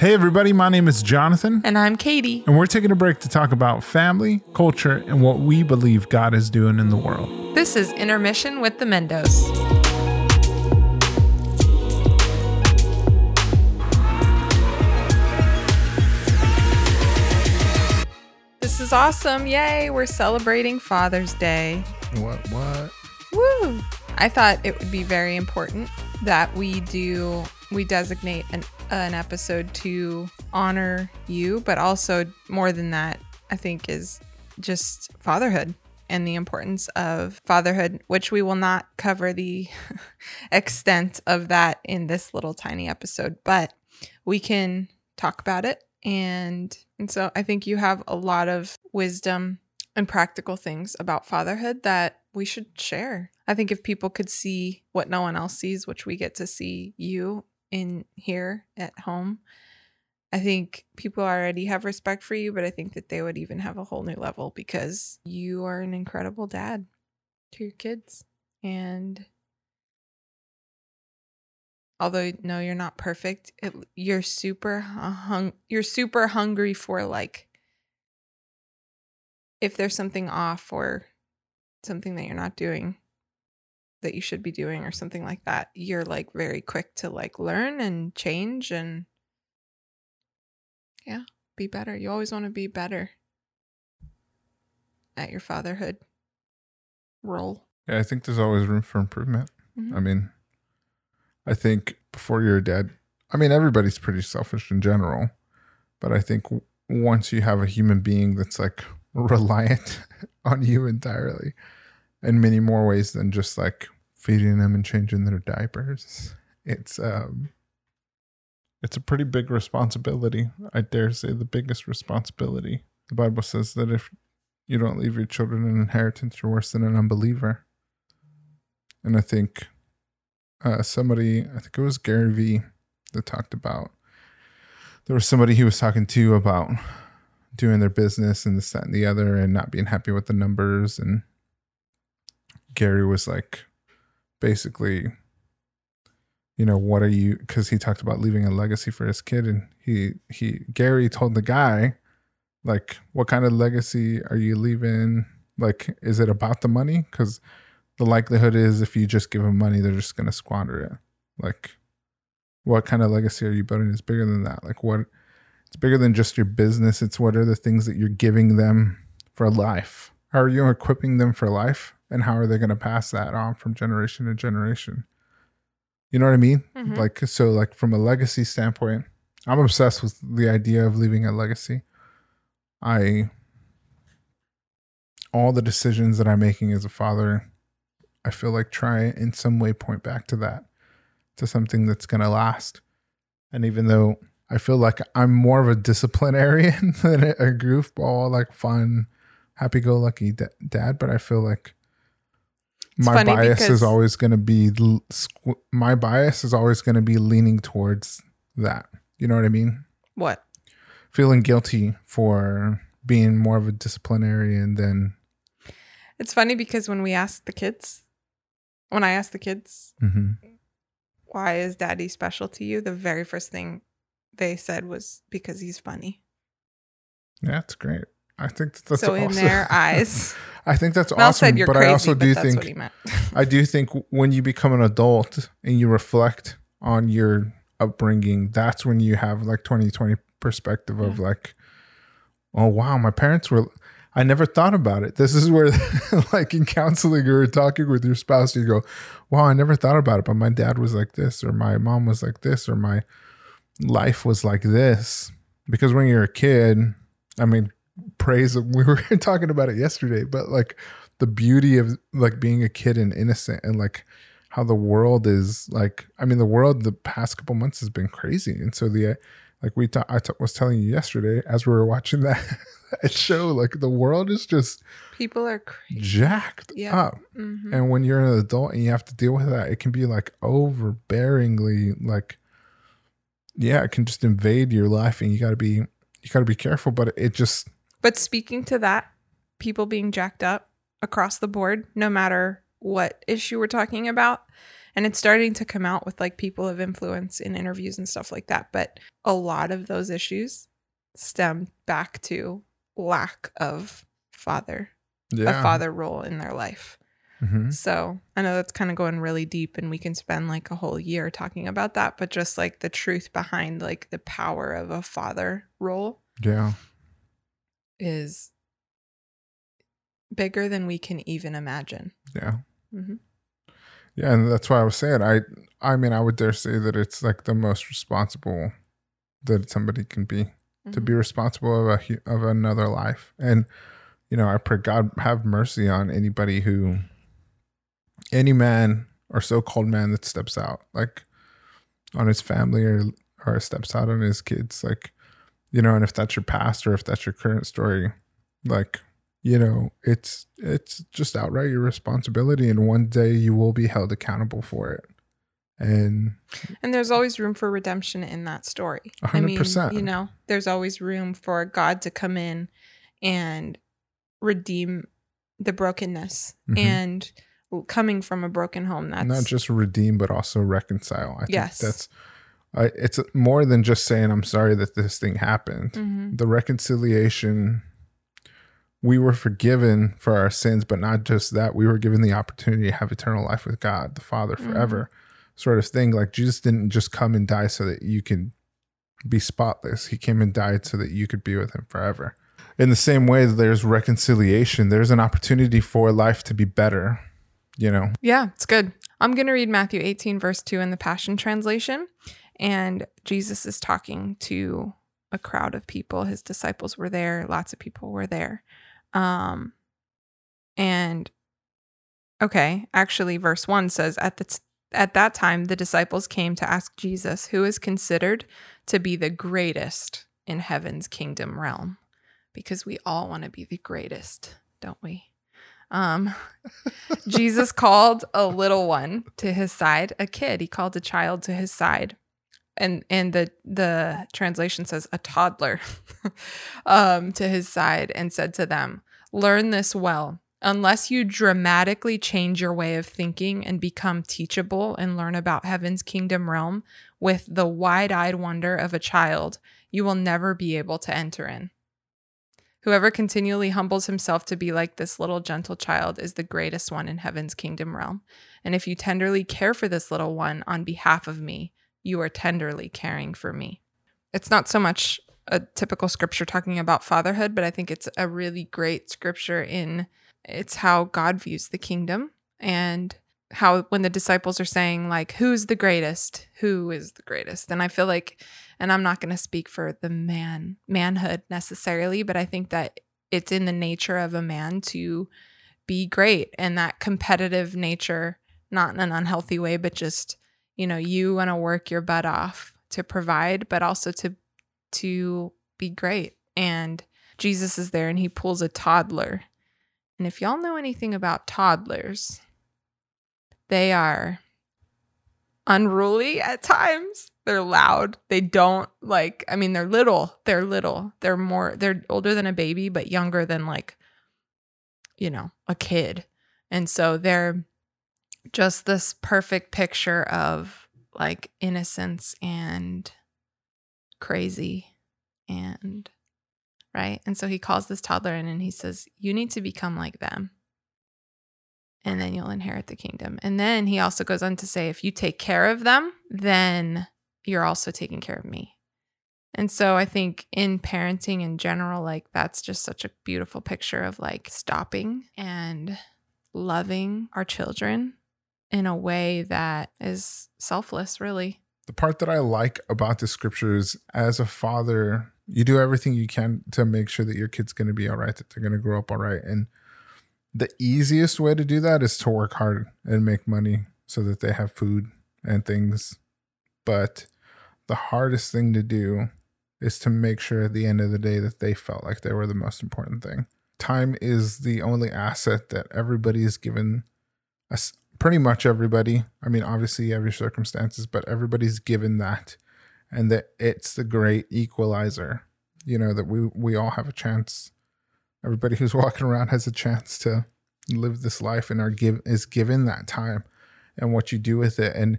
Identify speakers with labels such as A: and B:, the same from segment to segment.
A: Hey, everybody, my name is Jonathan,
B: And I'm Katie.
A: and we're taking a break to talk about family, culture, and what we believe God is doing in the world.
B: This is Intermission with the Mendos. This is awesome. Yay, we're celebrating Father's Day.
A: What, what?
B: Woo! I thought it would be very important that we do we designate an an episode to honor you, but also more than that, I think is just fatherhood and the importance of fatherhood, which we will not cover the extent of that in this little tiny episode, but we can talk about it and and so I think you have a lot of wisdom and practical things about fatherhood that we should share. I think if people could see what no one else sees, which we get to see you in here at home, I think people already have respect for you, but I think that they would even have a whole new level because you are an incredible dad to your kids. And although no, you're not perfect, it, you're super hung, you're super hungry for like if there's something off or something that you're not doing that you should be doing or something like that you're like very quick to like learn and change and yeah be better you always want to be better at your fatherhood role
A: Yeah, I think there's always room for improvement.
B: Mhm.
A: I mean, I think before you're a dad, I mean, everybody's pretty selfish in general, but I think once you have a human being that's like reliant on you entirely in many more ways than just like feeding them and changing their diapers, it's, um, it's a pretty big responsibility. I dare say the biggest responsibility. The Bible says that if you don't leave your children an inheritance, you're worse than an unbeliever. And I think uh, somebody, I think it was Gary Vee, that talked about there was somebody he was talking to about doing their business and this, that, and the other, and not being happy with the numbers. And Gary was like, basically, you know, what are you? Because he talked about leaving a legacy for his kid, and he he Gary told the guy, like, what kind of legacy are you leaving? Like, is it about the money? Because the likelihood is if you just give them money, they're just going to squander it. Like, what kind of legacy are you building is bigger than that? Like, what it's bigger than just your business. It's what are the things that you're giving them for life? How are you equipping them for life? And how are they going to pass that on from generation to generation? You know what I mean?
B: Mhm.
A: Like, so, like, from a legacy standpoint, I'm obsessed with the idea of leaving a legacy. I, all the decisions that I'm making as a father, I feel like try in some way point back to that, to something that's going to last. And even though I feel like I'm more of a disciplinarian than a goofball, like fun, happy go lucky da- dad, but I feel like my bias is always going to be my bias is always going to be leaning towards that. You know what I mean?
B: what
A: Feeling guilty for being more of a disciplinarian than
B: it's funny because when we asked the kids when i asked the kids
A: Mhm.
B: why is daddy special to you the very first thing they said was because he's funny
A: That's great. I think that that's
B: so in their eyes
A: I think that's
B: Mel
A: awesome. but
B: crazy
A: I also
B: but
A: do think
B: what he meant
A: I do think when you become an adult and you reflect on your upbringing, that's when you have like 2020 perspective of like, oh wow, my parents were I never thought about it. This is where like in counseling or talking with your spouse, you go, Wow, I never thought about it, but my dad was like this, or my mom was like this, or my life was like this. Because when you're a kid, I mean, praise we were talking about it yesterday, but like the beauty of like being a kid and innocent and like how the world is like i mean the world the past couple months has been crazy and so the like we ta- I t- was telling you yesterday as we were watching that, that show like the world is just
B: people are crazy
A: jacked
B: Yeah.
A: up
B: Mhm.
A: and when you're an adult and you have to deal with that it can be like overbearingly like yeah it can just invade your life and you got to be you got to be careful but it just
B: But speaking to that, people being jacked up across the board, no matter what issue we're talking about, and it's starting to come out with like people of influence in interviews and stuff like that but a lot of those issues stem back to lack of father
A: Yeah.
B: a father role in their life
A: Mhm.
B: so i know that's kind of going really deep and we can spend like a whole year talking about that but just like the truth behind like the power of a father role
A: Yeah.
B: Is bigger than we can even imagine
A: Yeah.
B: Mhm.
A: Yeah, and that's why I was saying I I mean I would dare say that it's like the most responsible that somebody can be to be responsible of a of another life. And you know, I pray God have mercy on anybody who any man or so-called man that steps out like on his family or or steps out on his kids like you know, and if that's your past or if that's your current story like you know it's it's just outright your responsibility and one day you will be held accountable for it and
B: And there's always room for redemption in that story.
A: A
B: I
A: hundred
B: mean, you know, there's always room for God to come in and redeem the brokenness
A: Mhm.
B: and coming from a broken home. That's
A: not just redeem but also reconcile i
B: Yes.
A: think that's I, it's more than just saying i'm sorry that this thing happened
B: Mhm.
A: the reconciliation we were forgiven for our sins but not just that we were given the opportunity to have eternal life with god the father
B: Mm-hmm.
A: forever sort of thing like jesus didn't just come and die so that you can be spotless he came and died so that you could be with him forever in the same way that there's reconciliation there's an opportunity for life to be better you know
B: Yeah, it's good. I'm going to read Matthew 18, verse 2 in the Passion Translation. And Jesus is talking to a crowd of people. His disciples were there, lots of people were there. Um, and okay, actually, verse 1 says, At, the t- at that time, the disciples came to ask Jesus, who is considered to be the greatest in heaven's kingdom realm. Because we all want to be the greatest, don't we? Um, Jesus called a little one to his side, a kid. He called a child to his side. And and the the translation says a toddler um to his side and said to them, "Learn this well. Unless you dramatically change your way of thinking and become teachable and learn about heaven's kingdom realm with the wide-eyed wonder of a child, you will never be able to enter in." Whoever continually humbles himself to be like this little gentle child is the greatest one in heaven's kingdom realm. And if you tenderly care for this little one on behalf of me, you are tenderly caring for me. It's not so much a typical scripture talking about fatherhood, but I think it's a really great scripture in it's how God views the kingdom and how when the disciples are saying like who's the greatest who is the greatest and i feel like and i'm not going to speak for the man manhood necessarily but i think that it's in the nature of a man to be great and that competitive nature not in an unhealthy way but just you know you want to work your butt off to provide but also to to be great and jesus is there and he pulls a toddler and if y'all know anything about toddlers they are unruly at times. They're loud. They don't like, I mean, they're little. They're little. They're more, they're older than a baby, but younger than like, you know, a kid. And so they're just this perfect picture of like innocence and crazy and right. And so he calls this toddler in and he says, You need to become like them and then you'll inherit the kingdom. And then he also goes on to say, if you take care of them, then you're also taking care of me. And so I think in parenting in general, like that's just such a beautiful picture of like stopping and loving our children in a way that is selfless, really.
A: the part that I like about the scriptures as a father, you do everything you can to make sure that your kid's going to be all right, that they're going to grow up all right. And the easiest way to do that is to work hard and make money so that they have food and things. But the hardest thing to do is to make sure at the end of the day that they felt like they were the most important thing. Time is the only asset that everybody is given pretty much everybody. I mean, obviously every circumstances, but everybody's given that. And that it's the great equalizer. You know, that we we all have a chance. Everybody who's walking around has a chance to live this life and are give is given that time. and what you do with it and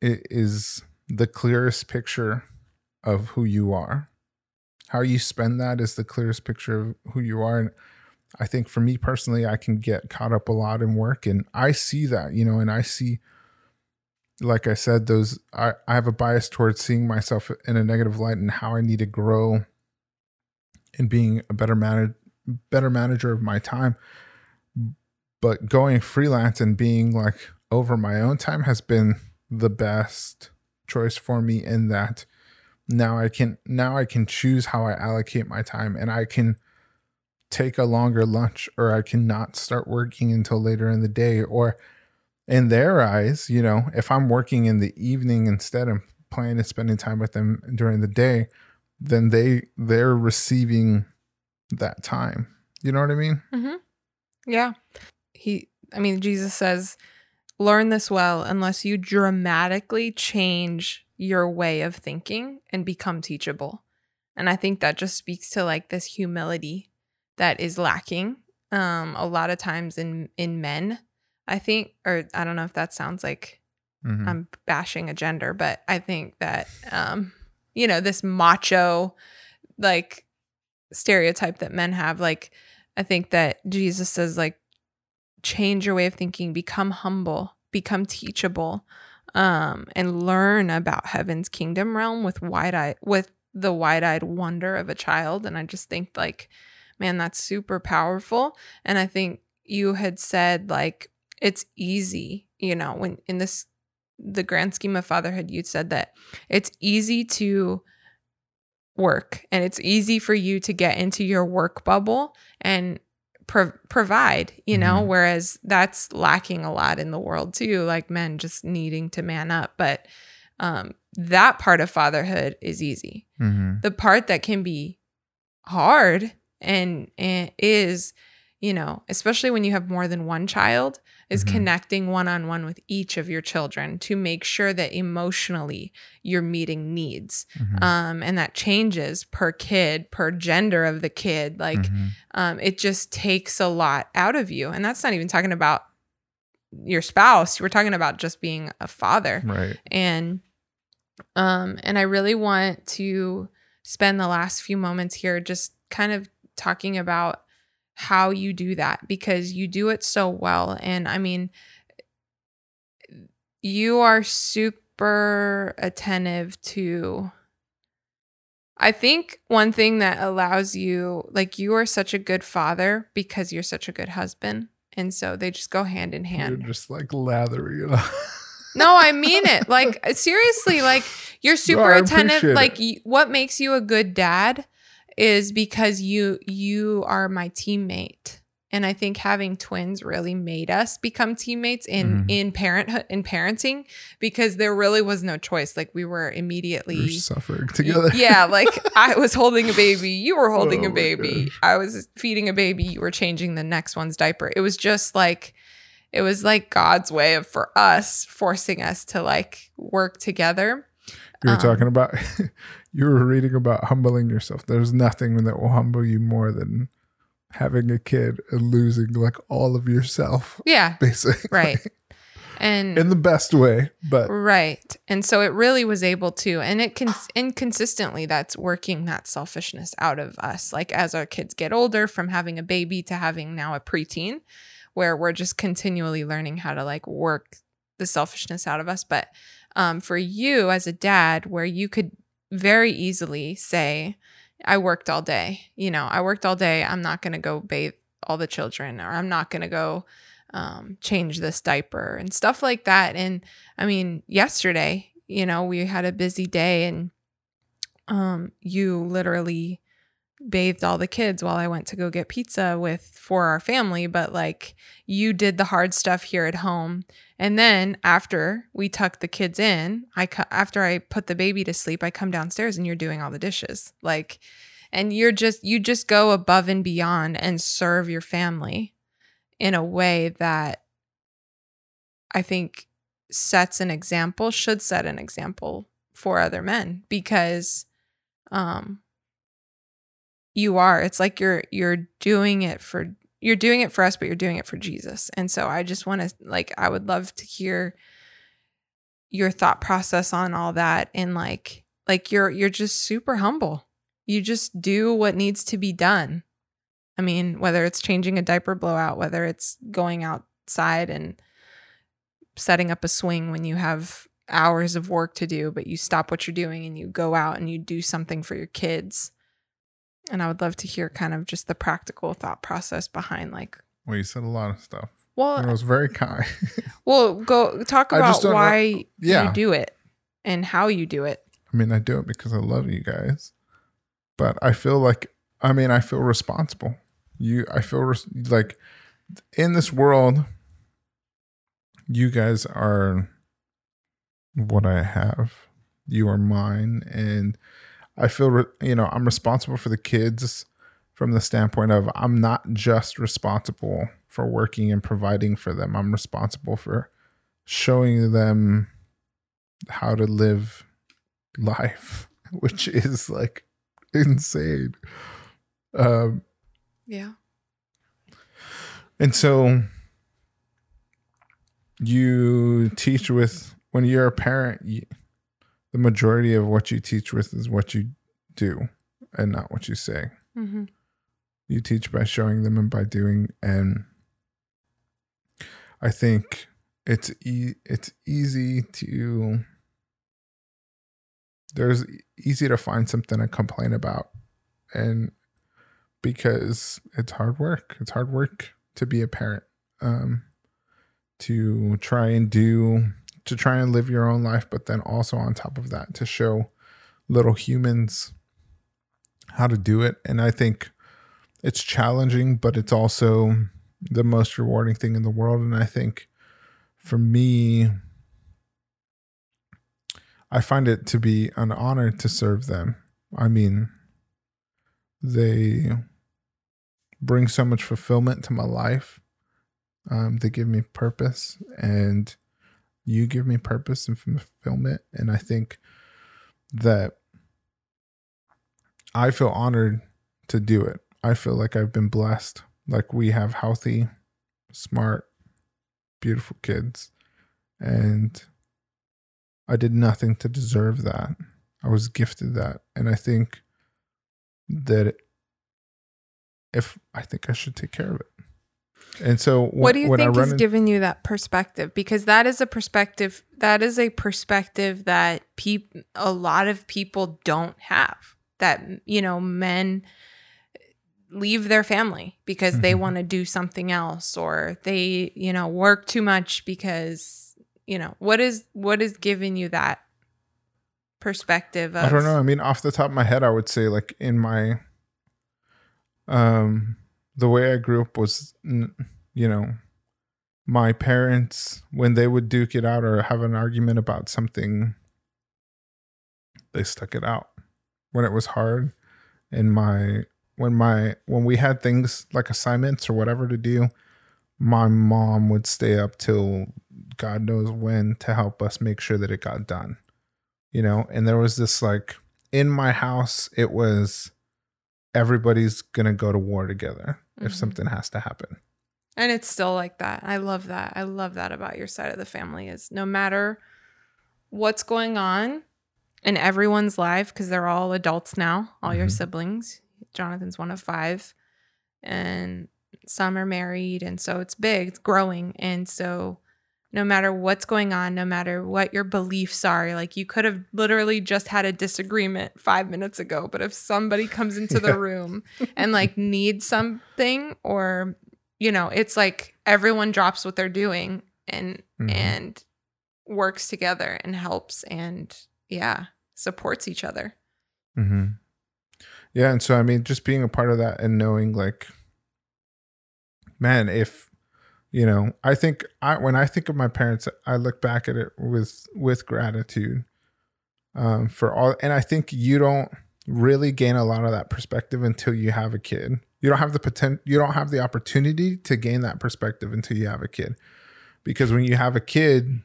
A: it is the clearest picture of who you are how you spend that is the clearest picture of who you are and i think for me personally i can get caught up a lot in work and i see that you know and i see like i said those i, I have a bias towards seeing myself in a negative light and how i need to grow and being a better manager better manager of my time. But going freelance and being like over my own time has been the best choice for me in that now I can now I can choose how I allocate my time and I can take a longer lunch or I cannot start working until later in the day or in their eyes, you know, if I'm working in the evening instead of planning and spending time with them during the day, then they they're receiving that time. You know what I mean?
B: Mm-hmm. Yeah. He, I mean, Jesus says, learn this well unless you dramatically change your way of thinking and become teachable. And I think that just speaks to like this humility that is lacking um a lot of times in in men. I think or I don't know if that sounds like
A: Mhm.
B: I'm bashing a gender, but I think that um you know, this macho like stereotype that men have like I think that Jesus says like change your way of thinking, become humble, become teachable, um, and learn about heaven's kingdom realm with wide eye with the wide-eyed wonder of a child. And I just think like, man, that's super powerful. And I think you had said like it's easy, you know, when in this the grand scheme of fatherhood, you said that it's easy to work and it's easy for you to get into your work bubble and pro- provide, you know,
A: Mhm.
B: whereas that's lacking a lot in the world too, like men just needing to man up. But um, that part of fatherhood is easy.
A: Mhm.
B: The part that can be hard and, and is, you know, especially when you have more than one child, is
A: Mhm.
B: connecting one on one with each of your children to make sure that emotionally you're meeting needs.
A: Mhm.
B: Um, and that changes per kid, per gender of the kid. Like,
A: Mhm.
B: um, it just takes a lot out of you. And that's not even talking about your spouse. We're talking about just being a father.
A: right.
B: And um, and I really want to spend the last few moments here just kind of talking about how you do that because you do it so well. And I mean, you are super attentive to I think one thing that allows you, like, you are such a good father because you're such a good husband. And so they just go hand in hand.
A: You're just like lathering it up.
B: No, I mean it. Like seriously, like you're super
A: I
B: attentive. Like y- what makes you a good dad is because you you are my teammate. And I think having twins really made us become teammates in
A: Mhm.
B: in parenthood in parenting because there really was no choice. Like we were immediately
A: You're suffering together.
B: yeah, like I was holding a baby, you were holding
A: Oh
B: a baby. I was feeding a baby, you were changing the next one's diaper. It was just like it was like God's way of for us forcing us to like work together.
A: You were
B: Um,
A: talking about, you were reading about humbling yourself. There's nothing that will humble you more than having a kid and losing like all of yourself,
B: Yeah,
A: basically.
B: right. And
A: In the best way, but
B: Right. And so it really was able to, and it can, inconsistently that's working that selfishness out of us. Like as our kids get older, from having a baby to having now a preteen, where we're just continually learning how to like work the selfishness out of us. But um, for you as a dad, where you could very easily say, I worked all day, you know, I worked all day. I'm not going to go bathe all the children, or I'm not going to go um, change this diaper and stuff like that. And I mean, yesterday, you know, we had a busy day and um, you literally bathed all the kids while I went to go get pizza with for our family, but like you did the hard stuff here at home. And then after we tuck the kids in, I cu- after I put the baby to sleep, I come downstairs and you're doing all the dishes. Like and you're just you just go above and beyond and serve your family in a way that I think sets an example, should set an example for other men because um you are it's like you're you're doing it for you're doing it for us, but you're doing it for Jesus. And so I just want to like I would love to hear your thought process on all that and like like you're you're just super humble. You just do what needs to be done. I mean, whether it's changing a diaper blowout, whether it's going outside and setting up a swing when you have hours of work to do, but you stop what you're doing and you go out and you do something for your kids. And I would love to hear kind of just the practical thought process behind like
A: Well, you said a lot of stuff.
B: well
A: It was very kind.
B: well go talk about
A: don't know-
B: why
A: Yeah.
B: you do it and how you do it.
A: I mean, I do it because I love you guys, but I feel like, I mean, I feel responsible. You, I feel res- like in this world, you guys are what I have. You are mine. And I feel, re- you know, I'm responsible for the kids from the standpoint of I'm not just responsible for working and providing for them, I'm responsible for showing them how to live life, which is like insane. Um,
B: Yeah.
A: and so you teach with when you're a parent, you, the majority of what you teach with is what you do and not what you say.
B: hmm
A: You teach by showing them and by doing, and I think it's e- it's easy to there's easy to find something to complain about, and because it's hard work, it's hard work to be a parent, um, to try and do to try and live your own life, but then also on top of that to show little humans how to do it, and I think it's challenging, but it's also the most rewarding thing in the world. And I think for me, I find it to be an honor to serve them. I mean, they bring so much fulfillment to my life. Um, they give me purpose, and you give me purpose and fulfillment. And I think that I feel honored to do it. I feel like I've been blessed. Like we have healthy, smart, beautiful kids. And I did nothing to deserve that. I was gifted that. And I think that if I think I should take care of it. And so when,
B: what do you think is
A: in-
B: giving you that perspective because that is a perspective that is a perspective that peop- a lot of people don't have that you know men leave their family because they
A: Mhm.
B: want to do something else or they you know work too much because you know what is what is giving you that perspective of
A: I don't know. I mean, off the top of my head, I would say like in my um the way I grew up was you know my parents when they would duke it out or have an argument about something they stuck it out when it was hard. And my when my when we had things like assignments or whatever to do my mom would stay up till god knows when to help us make sure that it got done you know? And there was this like in my house it was everybody's gonna go to war together if
B: Mhm.
A: something has to happen
B: And it's still like that. I love that. I love that about your side of the family is no matter what's going on in everyone's life, because they're all adults now, all your
A: Mhm.
B: siblings. Jonathan's one of five, and some are married. And so it's big, it's growing. And so no matter what's going on, no matter what your beliefs are, like you could have literally just had a disagreement five minutes ago. But if somebody comes into the room and like needs something or you know it's like everyone drops what they're doing and
A: Mhm.
B: and works together and helps and yeah supports each other
A: Mm-hmm. Yeah, and so I mean, just being a part of that and knowing, like, man, if you know, I think I when I think of my parents, I look back at it with with gratitude um, for all, and I think you don't really gain a lot of that perspective until you have a kid. You don't have the potential, you don't have the opportunity to gain that perspective until you have a kid, because when you have a kid,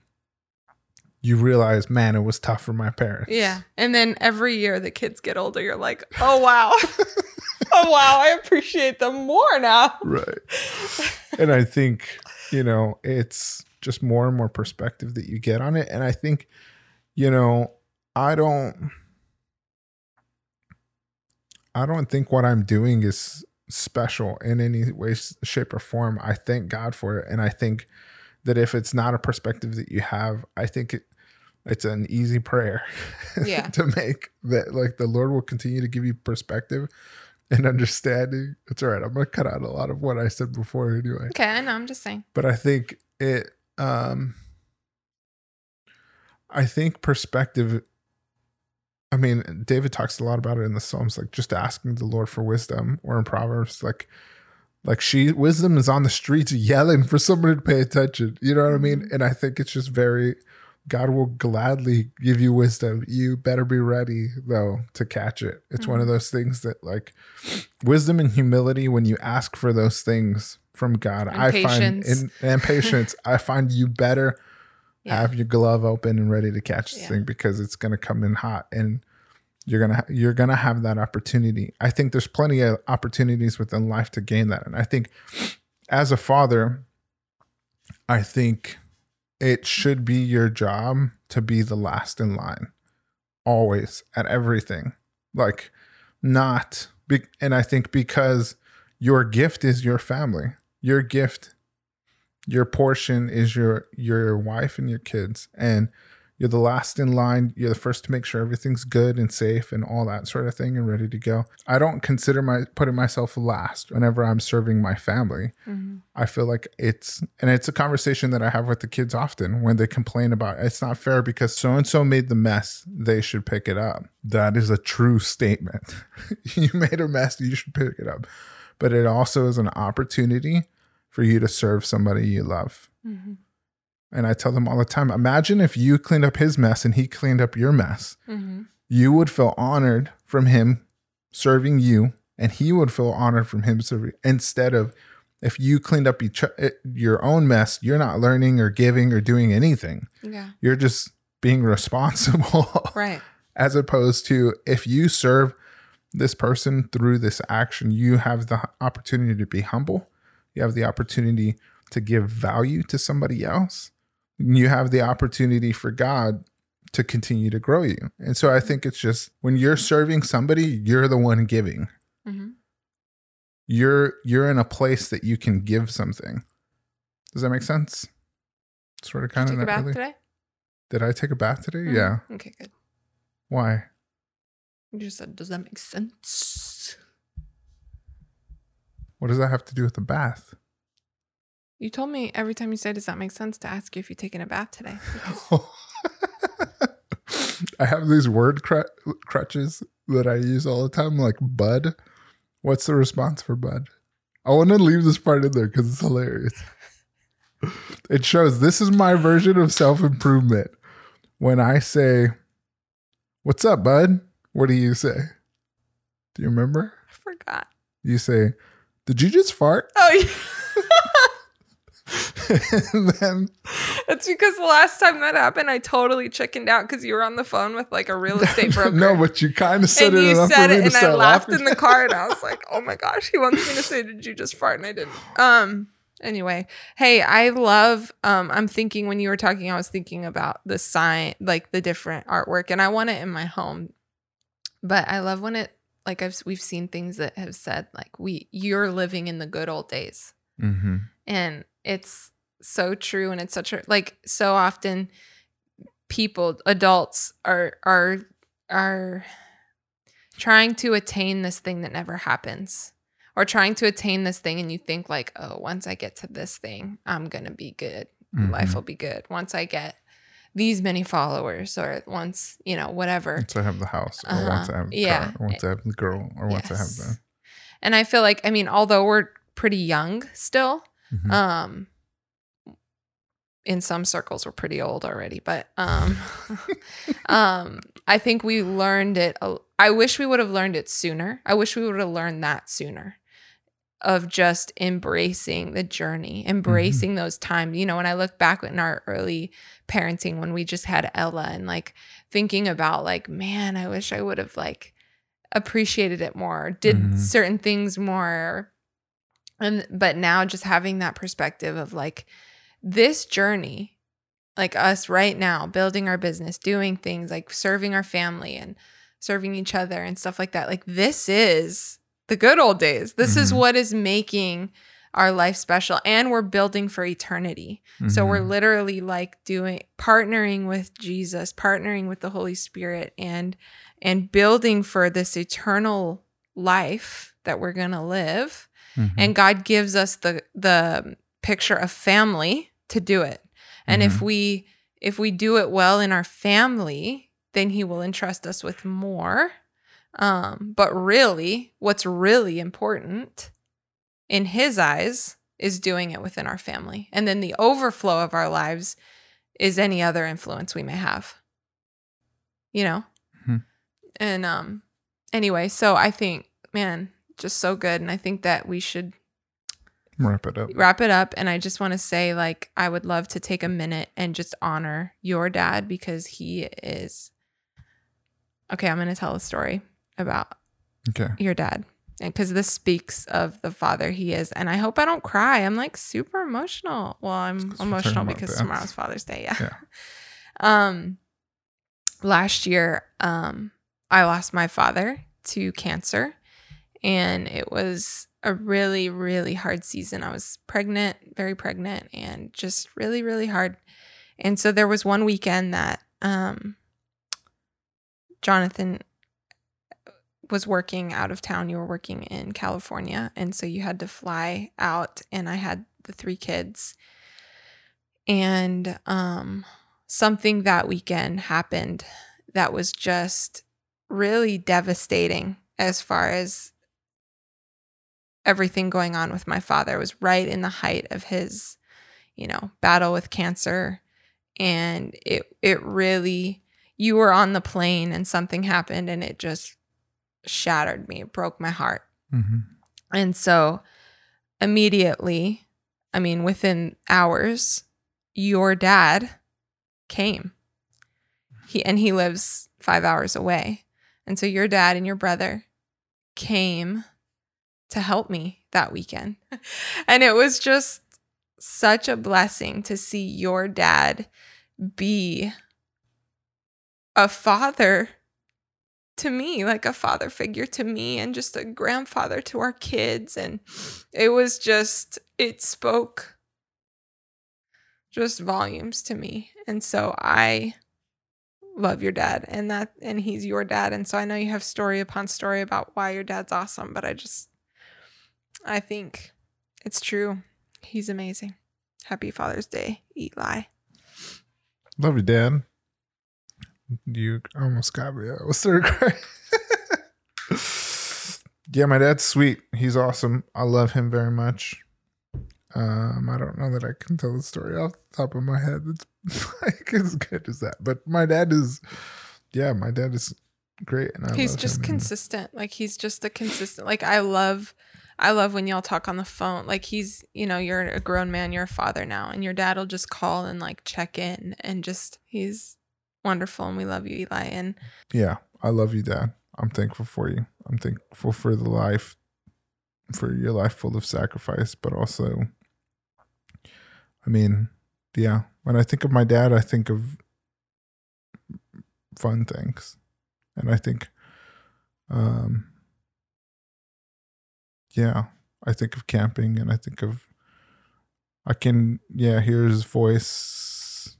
A: you realize, man, it was tough for my parents.
B: yeah and then every year the kids get older you're like oh wow oh wow, I appreciate them more now.
A: right. And I think, you know, it's just more and more perspective that you get on it. And I think, you know, I don't I don't think what I'm doing is special in any way, shape, or form. I thank God for it. And I think that if it's not a perspective that you have, I think it, it's an easy prayer
B: Yeah.
A: to make that like the Lord will continue to give you perspective and understanding. It's all right. I'm gonna cut out a lot of what I said before anyway.
B: Okay, I know. I'm just saying.
A: But I think it um I think perspective I mean, David talks a lot about it in the Psalms, like just asking the Lord for wisdom, or in Proverbs, like like she wisdom is on the streets yelling for somebody to pay attention. You know what I mean? And I think it's just very God will gladly give you wisdom. You better be ready though to catch it. It's one of mm-hmm. those things that like wisdom and humility when you ask for those things from God,
B: And
A: I
B: patience.
A: find and, and patience, I find you better
B: Yeah.
A: have your glove open and ready to catch this
B: Yeah.
A: thing because it's going to come in hot and you're going to you're going to have that opportunity. I think there's plenty of opportunities within life to gain that. And I think as a father I think it should be your job to be the last in line always at everything. Like not be- and I think because your gift is your family. Your gift your portion is your your wife and your kids and you're the last in line you're the first to make sure everything's good and safe and all that sort of thing and ready to go i don't consider my putting myself last whenever i'm serving my family
B: Mhm.
A: I feel like it's and it's a conversation that i have with the kids often when they complain about it's not fair because so and so made the mess they should pick it up that is a true statement you made a mess you should pick it up but it also is an opportunity for you to serve somebody you love.
B: Mhm.
A: And I tell them all the time imagine if you cleaned up his mess and he cleaned up your mess.
B: Mhm.
A: You would feel honored from him serving you, and he would feel honored from him serving instead of if you cleaned up each, eh, your own mess, you're not learning or giving or doing anything.
B: Yeah.
A: You're just being responsible
B: Right.
A: as opposed to if you serve this person through this action, you have the opportunity to be humble. You have the opportunity to give value to somebody else. You have the opportunity for God to continue to grow you. And so I think it's just when you're serving somebody, you're the one giving.
B: Mhm.
A: You're you're in a place that you can give something. Does that make sense? Sort of kind of
B: take a bath
A: really.
B: today?
A: Did I take a bath today?
B: Mhm.
A: Yeah.
B: Okay, good.
A: Why?
B: You just said, does that make sense?
A: What does that have to do with the bath?
B: You told me every time you say, does that make sense, to ask you if you've taken a bath today.
A: I have these word cr- crutches that I use all the time, like bud. What's the response for bud? I want to leave this part in there because it's hilarious. It shows this is my version of self improvement. When I say, What's up, bud? What do you say? Do you remember?
B: I forgot.
A: You say, Did you just fart?
B: Oh, yeah.
A: And then
B: It's because the last time that happened, I totally chickened out because you were on the phone with like a real estate broker.
A: no, but you kind of said
B: and
A: it
B: you said it, and I laughed
A: laughing.
B: in the car, and I was like, "Oh my gosh, he wants me to say, did you just fart?" And I didn't. Um. Anyway, hey, I love. Um, I'm thinking when you were talking, I was thinking about the sign, like the different artwork, and I want it in my home. But I love when it, like I've we've seen things that have said like we you're living in the good old days
A: mm-hmm.
B: and it's so true and it's such a like so often people adults are are are trying to attain this thing that never happens or trying to attain this thing and you think like oh once i get to this thing i'm gonna be good
A: Mm-hmm.
B: life will be good once i get these many followers or once you know whatever
A: Once I have the house, or once
B: Uh-huh.
A: I have the
B: Yeah.
A: car, or once I have the girl, or once I have
B: Yes.
A: the.
B: and i feel like i mean although we're pretty young still
A: Mhm.
B: um in some circles we're pretty old already but um um i think we learned it i wish we would have learned it sooner i wish we would have learned that sooner of just embracing the journey embracing those times you know when i look back in our early parenting when we just had ella and like thinking about like man i wish i would have like appreciated it more, did
A: Mhm.
B: certain things more. And but now just having that perspective of like this journey, like us right now, building our business, doing things like serving our family and serving each other and stuff like that. Like this is the good old days. This is
A: Mhm.
B: what is making our life special and we're building for eternity. So we're
A: Mhm.
B: literally like doing partnering with Jesus, partnering with the Holy Spirit and and building for this eternal life that we're going to live.
A: Mhm.
B: And God gives us the the picture of family to do it. And if
A: Mhm.
B: we if we do it well in our family, then he will entrust us with more. Um, but really, what's really important in his eyes is doing it within our family. And then the overflow of our lives is any other influence we may have. You know?
A: Mhm.
B: And um anyway, so I think, man, just so good. And I think that we should
A: wrap it up.
B: wrap it up. And I just want to say, like, I would love to take a minute and just honor your dad because he is okay. I'm going to tell a story about
A: Okay.
B: your dad because this speaks of the father he is and i hope i don't cry i'm like super emotional well I'm emotional because tomorrow's father's day yeah.
A: Yeah.
B: um last year um i lost my father to cancer and it was a really really hard season i was pregnant very pregnant and just really really hard and so there was one weekend that um jonathan was working out of town. You were working in California. And so you had to fly out and I had the three kids. And um something that weekend happened that was just really devastating as far as everything going on with my father. It was right in the height of his, you know, battle with cancer. And it it really you were on the plane and something happened and it just shattered me. It broke my heart.
A: hmm
B: And so immediately, I mean, within hours, your dad came. He and he lives five hours away. And so your dad and your brother came to help me that weekend. and it was just such a blessing to see your dad be a father to me, like a father figure to me, and just a grandfather to our kids. And it was just, it spoke just volumes to me. And so I love your dad and that and he's your dad and so I know you have story upon story about why your dad's awesome but I just I think it's true. He's amazing. Happy Father's Day, Eli.
A: Love you, Dad. You almost got me. I was yeah, my dad's sweet. He's awesome. I love him very much. Um, I don't know that I can tell the story off the top of my head. It's like as good as that. But my dad is, yeah, my dad is great, and I
B: he's
A: love
B: just
A: him, and-
B: consistent. Like he's just a consistent. Like I love, I love when y'all talk on the phone. Like he's, you know, you're a grown man, you're a father now, and your dad will just call and like check in, and just he's wonderful, and we love you, Eli. And
A: Yeah, I love you, Dad. I'm thankful for you. I'm thankful for the life, for your life full of sacrifice, but also, I mean, yeah, when I think of my dad, I think of fun things. And I think, um, yeah, I think of camping and I think of, I can, yeah, hear his voice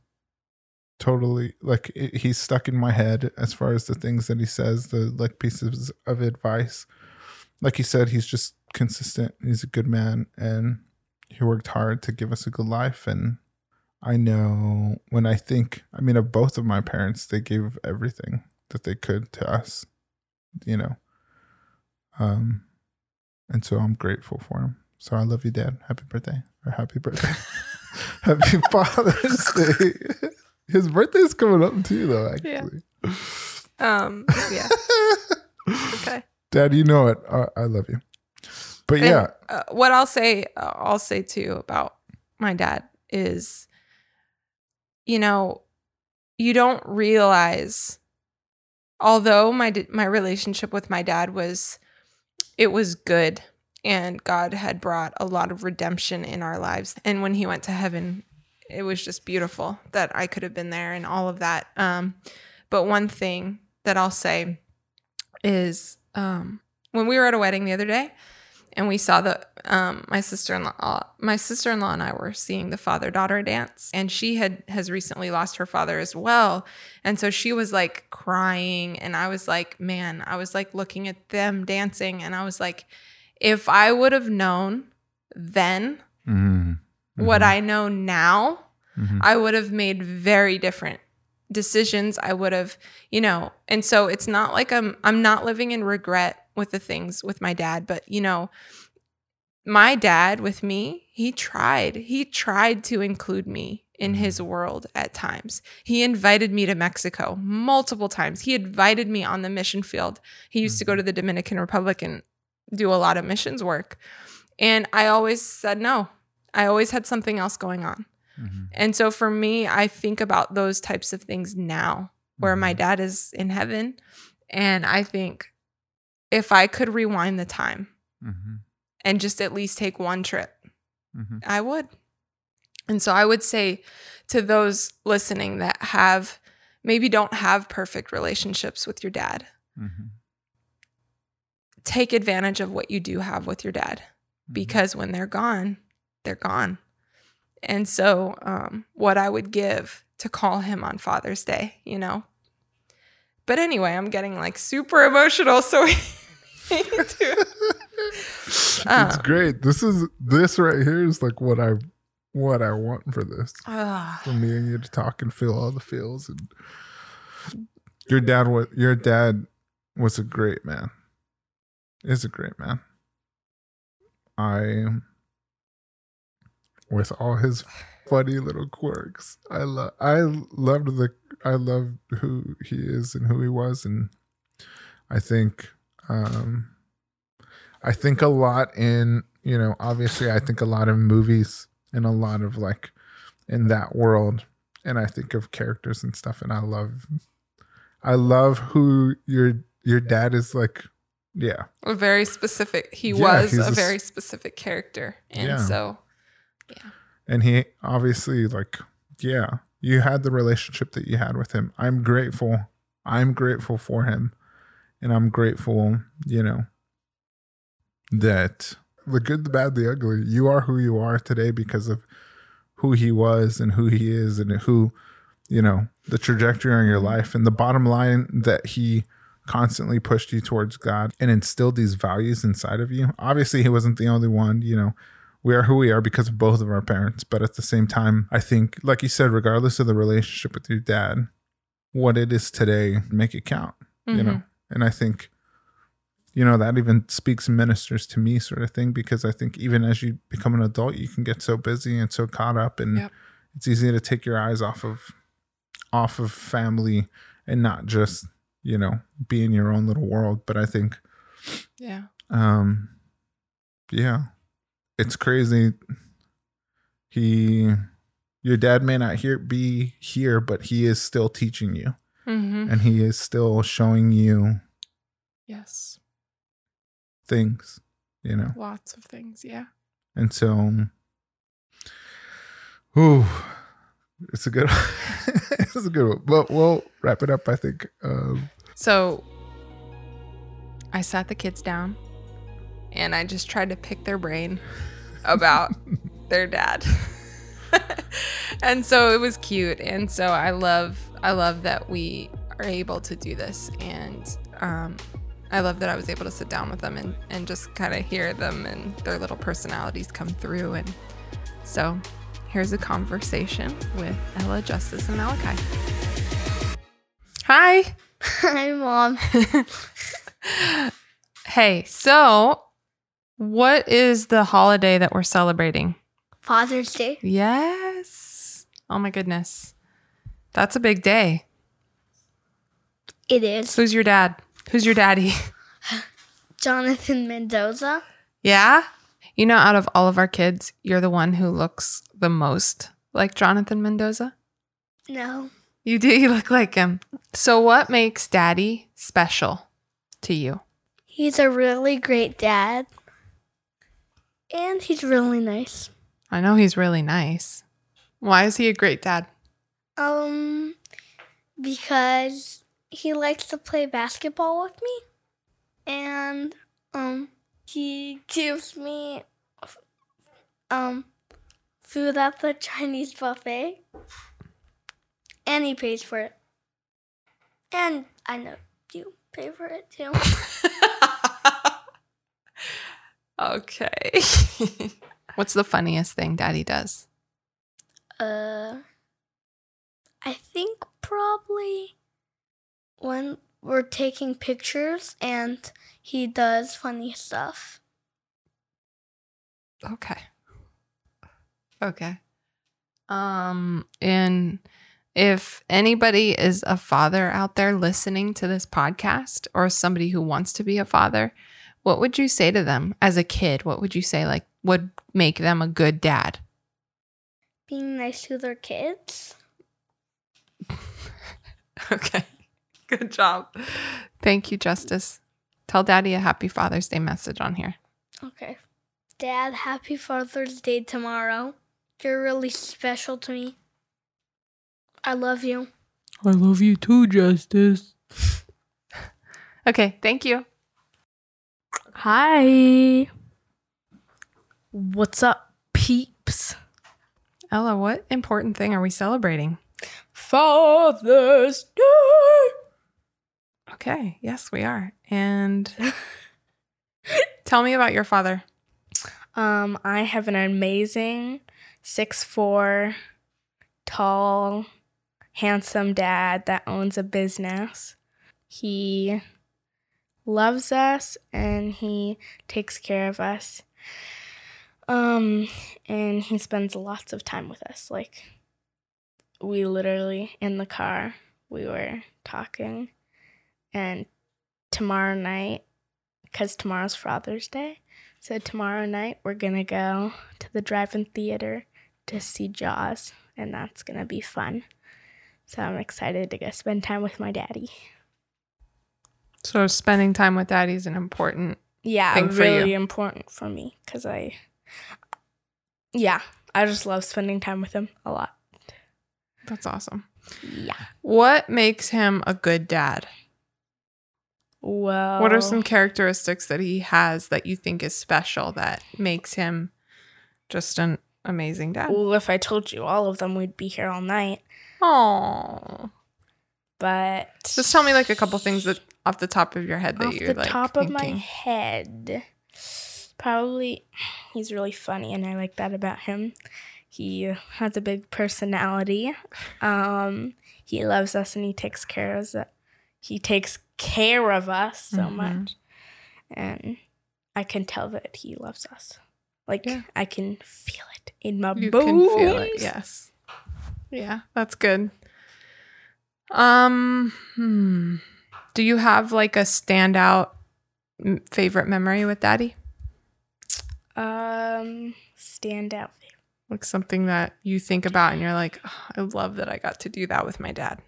A: totally like it, he's stuck in my head as far as the things that he says the like pieces of advice. Like he said he's just consistent he's a good man and he worked hard to give us a good life and i know when i think i mean of both of my parents they gave everything that they could to us you know. Um and so i'm grateful for him so i love you dad happy birthday or happy birthday happy father's day his birthday is coming up too, though.
B: Yeah.
A: Actually,
B: um, yeah, okay.
A: Dad, you know it. Uh, I love you. But
B: And,
A: yeah,
B: uh, what I'll say, uh, I'll say too about my dad is, you know, you don't realize although my my relationship with my dad was it was good and God had brought a lot of redemption in our lives. And when he went to heaven it was just beautiful that I could have been there and all of that. Um but one thing that I'll say is um when we were at a wedding the other day and we saw the um, my sister-in-law my sister-in-law and I were seeing the father-daughter dance and she had has recently lost her father as well and so she was like crying and I was like man I was like looking at them dancing and I was like if I would have known then
A: Mhm.
B: what
A: Mhm.
B: I know now
A: Mhm.
B: I would have made very different decisions. I would have, you know, and so it's not like I'm I'm not living in regret with the things with my dad, but you know, my dad with me, he tried. He tried to include me in his world at times. He invited me to Mexico multiple times. He invited me on the mission field. He used to go to the Dominican Republic and do a lot of missions work. And I always said no. I always had something else going on.
A: Mhm.
B: And so for me, I think about those types of things now where my
A: Mhm.
B: dad is in heaven. And I think if I could rewind the time
A: Mhm.
B: and just at least take one trip,
A: Mhm.
B: I would. And so I would say to those listening that have maybe don't have perfect relationships with your dad,
A: Mhm.
B: take advantage of what you do have with your dad
A: Mhm.
B: because when they're gone, they're gone. And so, um, what I would give to call him on Father's Day, you know. But anyway, I'm getting like super emotional, so
A: it's
B: Uh.
A: great. This is this right here is like what I what I want for this.
B: Ah,
A: For me and you to talk and feel all the feels and your dad was your dad was a great man. Is a great man. I with all his funny little quirks. I love I loved the I loved who he is and who he was and I think um I think a lot in, you know, obviously I think a lot of movies and a lot of like in that world and I think of characters and stuff and I love I love who your your dad is like yeah.
B: a very specific. He
A: Yeah,
B: was a,
A: a
B: very specific character, and
A: Yeah.
B: so yeah.
A: And he obviously like yeah, you had the relationship that you had with him. I'm grateful. I'm grateful for him. And I'm grateful, you know, that the good, the bad, the ugly, you are who you are today because of who he was and who he is and who, you know, the trajectory on your life and the bottom line that he constantly pushed you towards God and instilled these values inside of you. Obviously, he wasn't the only one, you know. We are who we are because of both of our parents, but at the same time, I think like you said regardless of the relationship with your dad, what it is today, make it count, you know.
B: Mm-hmm.
A: And I think you know that even speaks ministers to me sort of thing because I think even as you become an adult, you can get so busy and so caught up and
B: Yep.
A: it's easy to take your eyes off of off of family and not just you know be in your own little world. But i think
B: yeah,
A: um yeah it's crazy. He your dad may not here be here but he is still teaching you
B: hmm
A: and he is still showing you
B: yes,
A: things you know
B: lots of things. Yeah,
A: and so ooh it's a good it's a good one but we'll wrap it up i think um
B: So I sat the kids down and I just tried to pick their brain about their dad. and so it was cute. And so I love I love that we are able to do this and um I love that I was able to sit down with them and, and just kind of hear them and their little personalities come through. And so here's a conversation with Ella, Justice, and Malachi. Hi.
C: Hi, Mom.
B: hey, so what is the holiday that we're celebrating?
C: Father's Day.
B: Yes. Oh my goodness. That's a big day.
C: It is
B: Who's your dad? Who's your daddy?
C: Jonathan Mendoza.
B: yeah? You know, out of all of our kids, you're the one who looks the most like Jonathan Mendoza.
C: No,
B: You do. You look like him. So, what makes daddy special to you?
C: He's a really great dad. And he's really nice.
B: I know he's really nice. Why is he a great dad?
C: Um, because he likes to play basketball with me, and um, he gives me um food at the Chinese buffet, and he pays for it. And I know you pay for it too.
B: okay. What's the funniest thing daddy does?
C: Uh, I think probably when we're taking pictures and he does funny stuff.
B: Okay. Okay. Um and if anybody is a father out there listening to this podcast or somebody who wants to be a father, what would you say to them as a kid? What would you say like would make them a good dad?
C: Being nice to their kids.
B: okay. Good job. Thank you, Justice. Tell Daddy a happy Father's Day message on here.
C: Okay. Dad, happy Father's Day tomorrow. You're really special to me. I love you.
B: I love you too, Justice. okay, thank you.
D: Hi. What's up, peeps?
B: Ella, what important thing are we celebrating?
D: Father's Day.
B: Okay, yes, we are. And tell me about your father.
D: Um, I have an amazing six four, tall, handsome dad that owns a business. He loves us and he takes care of us. Um, and he spends lots of time with us. Like we literally in the car, we were talking and tomorrow night because tomorrow's Father's Day. So tomorrow night we're gonna go to the drive-in theater to see Jaws, and that's gonna be fun. So I'm excited to go spend time with my daddy.
B: So, spending time with daddy is an important.
D: Yeah,
B: Thing for
D: really important for me because I, yeah, I just love spending time with him a lot.
B: That's awesome.
D: Yeah.
B: What makes him a good dad?
D: Well,
B: What are some characteristics that he has that you think is special that makes him just an amazing dad?
D: Well, if I told you all of them, we'd be here all night.
B: Oh,
D: But
B: just tell me like a couple things that off the top of your head that
D: off
B: you're
D: the
B: like
D: top of my head probably he's really funny and i like that about him he has a big personality um he loves us and he takes care of us he takes care of us so
B: Mhm.
D: much and i can tell that he loves us like
B: Yeah.
D: i can feel it in my
B: You
D: bones
B: can feel it. Yes. Yeah, that's good. Um, hmm. do you have like a standout favorite memory with daddy?
D: Um stand out
B: Like something that you think about and you're like, "Oh, I love that I got to do that with my dad.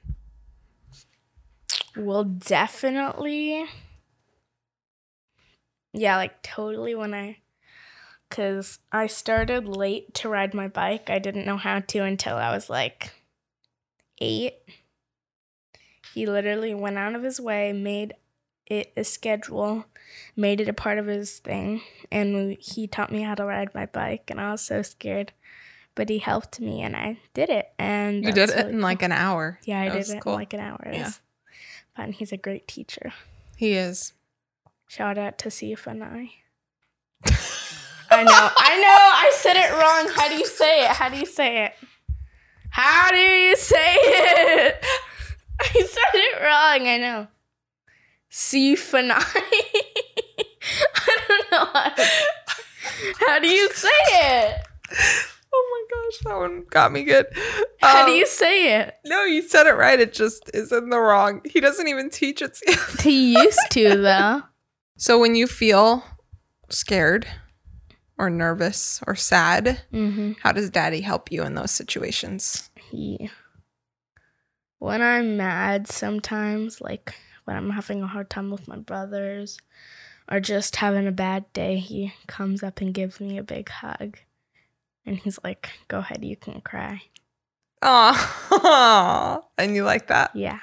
D: Well, definitely. Yeah, like totally when I. Because I started late to ride my bike. I didn't know how to until I was like eight. He literally went out of his way, made it a schedule, made it a part of his thing, and he taught me how to ride my bike. And I was so scared, but he helped me, and I did it. And
B: You did it
D: really
B: in like an hour.
D: yeah, I
B: That
D: did it
B: cool.
D: in like an hour. It
B: Yeah.
D: fun. He's a great teacher.
B: He is.
D: Shout out to Sif and I. I know, I know, I said it wrong. How do you say it? How do you say it? How do you say it? I said it wrong, I know. And I. I don't know how, how do you say it?
B: Oh my gosh, that one got me good.
D: How do
B: Um,
D: you say it?
B: No, you said it right. It just is in the wrong. He doesn't even teach it.
D: He used to though.
B: so when you feel scared or nervous or sad,
D: Mm-hmm.
B: how does daddy help you in those situations?
D: He when I'm mad sometimes, like when I'm having a hard time with my brothers or just having a bad day, he comes up and gives me a big hug. And he's like, Go ahead, you can cry.
B: Oh, and you like that?
D: Yeah.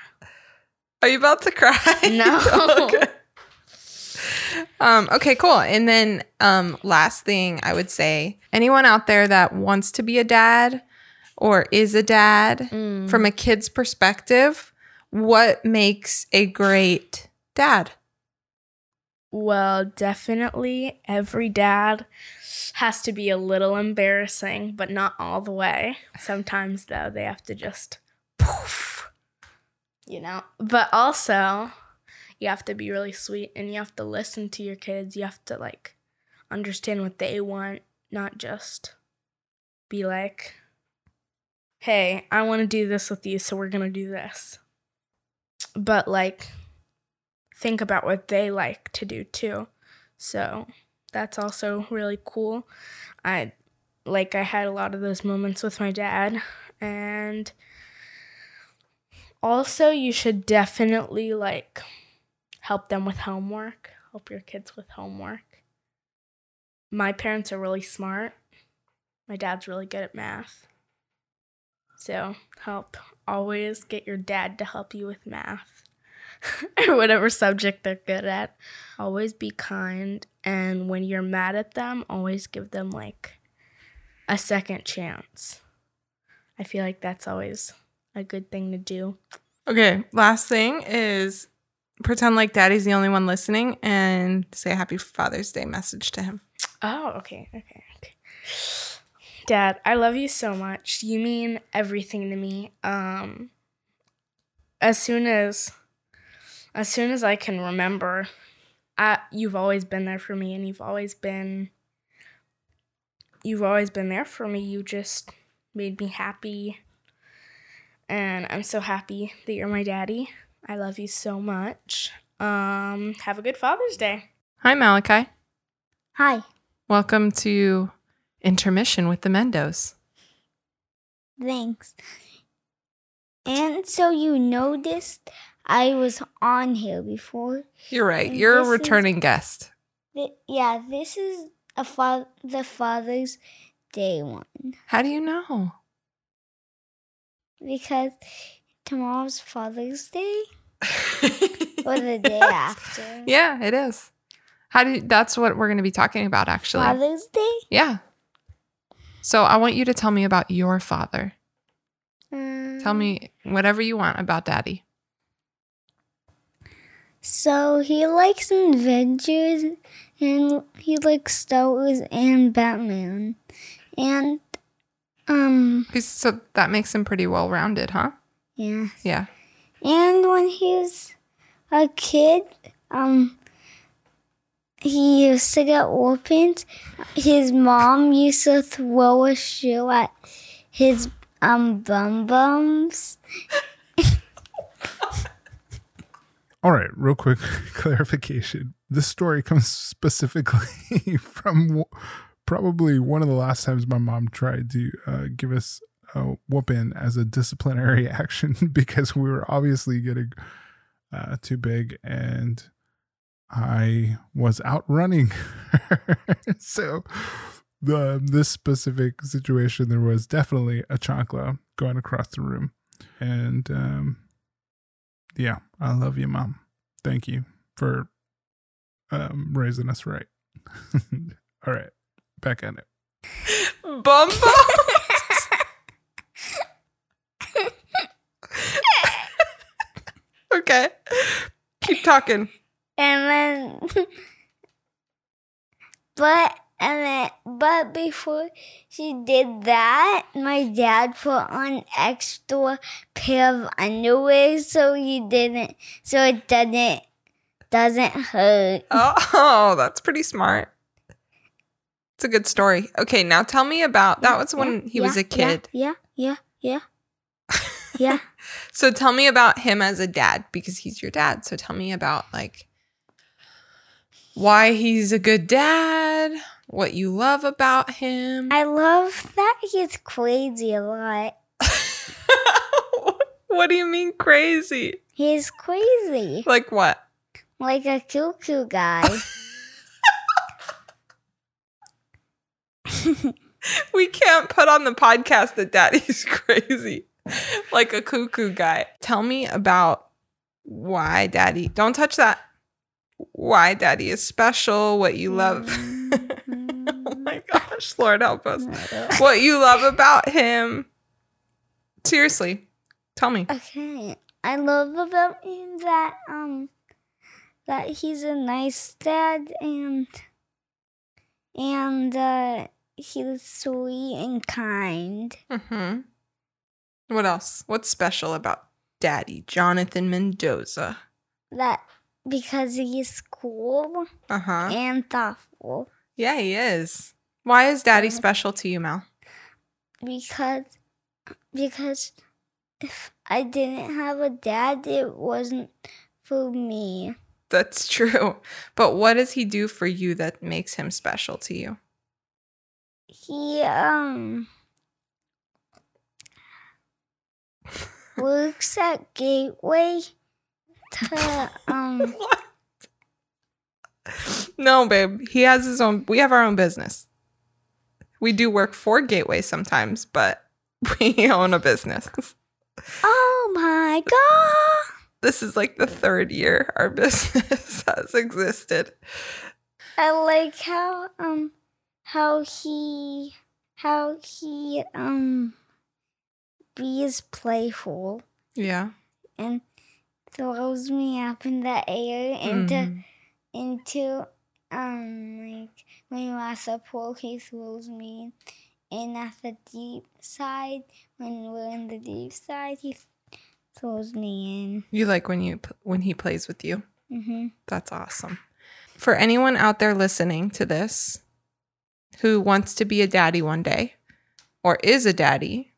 B: Are you about to cry?
D: No.
B: okay. Um, okay, cool. And then um, last thing I would say anyone out there that wants to be a dad or is a dad
D: Mm.
B: from a kid's perspective, what makes a great dad?
D: Well, definitely every dad has to be a little embarrassing, but not all the way. Sometimes, though, they have to just poof, you know. But also, you have to be really sweet and you have to listen to your kids. You have to, like, understand what they want, not just be like, hey, I want to do this with you, so we're going to do this. But, like, think about what they like to do too. So that's also really cool. I like I had a lot of those moments with my dad and also you should definitely like help them with homework, help your kids with homework. My parents are really smart. My dad's really good at math. So, help always get your dad to help you with math or whatever subject they're good at. Always be kind. And when you're mad at them, always give them like a second chance. I feel like that's always a good thing to do.
B: Okay, last thing is pretend like daddy's the only one listening and say a happy Father's Day message to him.
D: Oh, okay, okay, okay. Dad, I love you so much. You mean everything to me. Um as soon as as soon as I can remember, I, you've always been there for me and you've always been you've always been there for me. You just made me happy. And I'm so happy that you're my daddy. I love you so much. Um have a good Father's Day.
B: Hi, Malachi.
C: Hi.
B: Welcome to Intermission with the Mendos.
C: Thanks. And so you noticed I was on here before.
B: You're right.
C: And
B: You're a
C: this is-
B: returning guest.
C: Th- Yeah, this is a fa- the Father's Day one
B: How do you know?
C: because tomorrow's Father's Day or the day after.
B: yeah, it is. How do you, that's what we're going to be talking about actually.
C: Father's Day.
B: Yeah. So I want you to tell me about your father. Tell
C: Um,
B: me whatever you want about daddy.
C: So he likes Avengers and he likes Star Wars and Batman. And um
B: He's, so that makes him pretty well rounded, huh?
C: yeah.
B: Yeah.
C: And when he was a kid, um he used to get whoopings. His mom used to throw a shoe at his um bum bums.
A: All right, real quick clarification. This story comes specifically from probably one of the last times my mom tried to uh, give us a whooping as a disciplinary action because we were obviously getting uh, too big and I was outrunning her. so the this specific situation there was definitely a chancla going across the room and um yeah, I love you, mom. Thank you for um, raising us right. All right, back at it.
B: Bumbo. okay. Keep talking.
C: And then but and then but before she did that, my dad put on extra pair of underwear so he didn't so it doesn't doesn't hurt.
B: Oh, that's pretty smart. It's a good story. Okay, now tell me about that was when
C: Yeah,
B: he was a kid.
C: Yeah, yeah, yeah. Yeah.
B: So tell me about him as a dad because he's your dad. So tell me about like why he's a good dad, what you love about him.
C: I love that he's crazy a lot.
B: What do you mean crazy?
C: He's crazy.
B: Like what?
C: Like a cuckoo guy.
B: We can't put on the podcast that daddy's crazy. Like a cuckoo guy. Tell me about why daddy. Don't touch that. Why daddy is special, what you love. oh my gosh, Lord help us. What you love about him. Seriously, tell me.
C: Okay. I love about him that um that he's a nice dad and and uh he's sweet and kind.
B: hmm What else? What's special about daddy, Jonathan Mendoza?
C: That because he's cool
B: Uh huh.
C: and thoughtful.
B: Yeah, he is. Why is daddy special to you, Mel?
C: Because because if I didn't have a dad it wasn't for me.
B: That's true. But what does he do for you that makes him special to you?
C: He um works at Gateway to um
B: No, babe. He has his own. We have our own business. We do work for Gateway sometimes, but we own a business.
C: Oh my god.
B: This is like the third year our business has existed.
C: I like how um how he how he um be is playful
B: Yeah.
C: and throws me up in the air into
B: Mhm.
C: into um like when we're at the pool he throws me in at the deep side when we're in the deep side he throws me in.
B: You like when you when he plays with you.
C: mm-hmm.
B: That's awesome. For anyone out there listening to this who wants to be a daddy one day or is a daddy,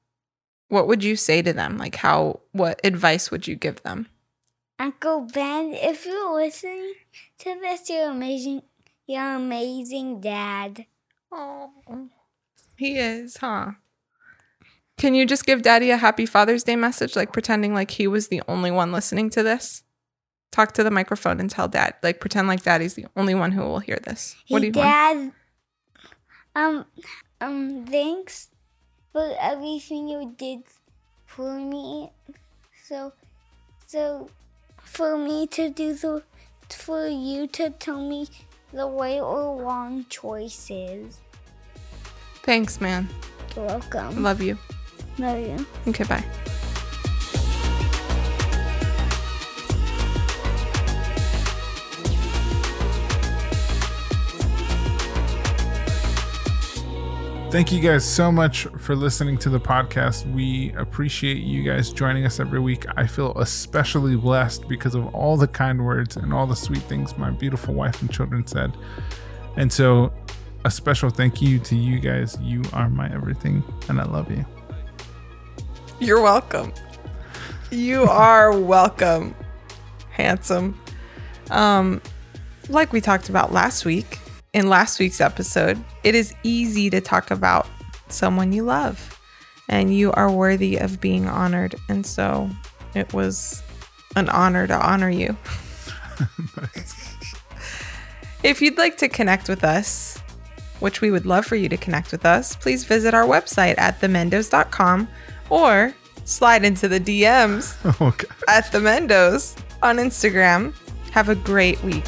B: what would you say to them? Like how what advice would you give them?
C: Uncle Ben if you're listening to this you're amazing you're amazing dad
B: Oh. He is, huh? Can you just give daddy a happy Father's Day message like pretending like he was the only one listening to this? Talk to the microphone and tell dad. Like pretend like daddy's the only one who will hear this. What do
C: Hey,
B: you want?
C: Dad, um, um, thanks for everything you did for me. So, so, for me to do the, for you to tell me the right or wrong choices.
B: Thanks, man.
C: You're welcome.
B: Love you.
C: Love you.
B: Okay, bye.
A: Thank you guys so much for listening to the podcast. We appreciate you guys joining us every week. I feel especially blessed because of all the kind words and all the sweet things my beautiful wife and children said. And so, a special thank you to you guys. You are my everything, and I love you.
B: You're welcome. You are welcome, handsome. Um, like we talked about last week in last week's episode, it is easy to talk about someone you love, and you are worthy of being honored. And so, it was an honor to honor you. If you'd like to connect with us, which we would love for you to connect with us, please visit our website at themendos.com or slide into the DMs
A: Oh,
B: at the Mendos on Instagram. Have a great week.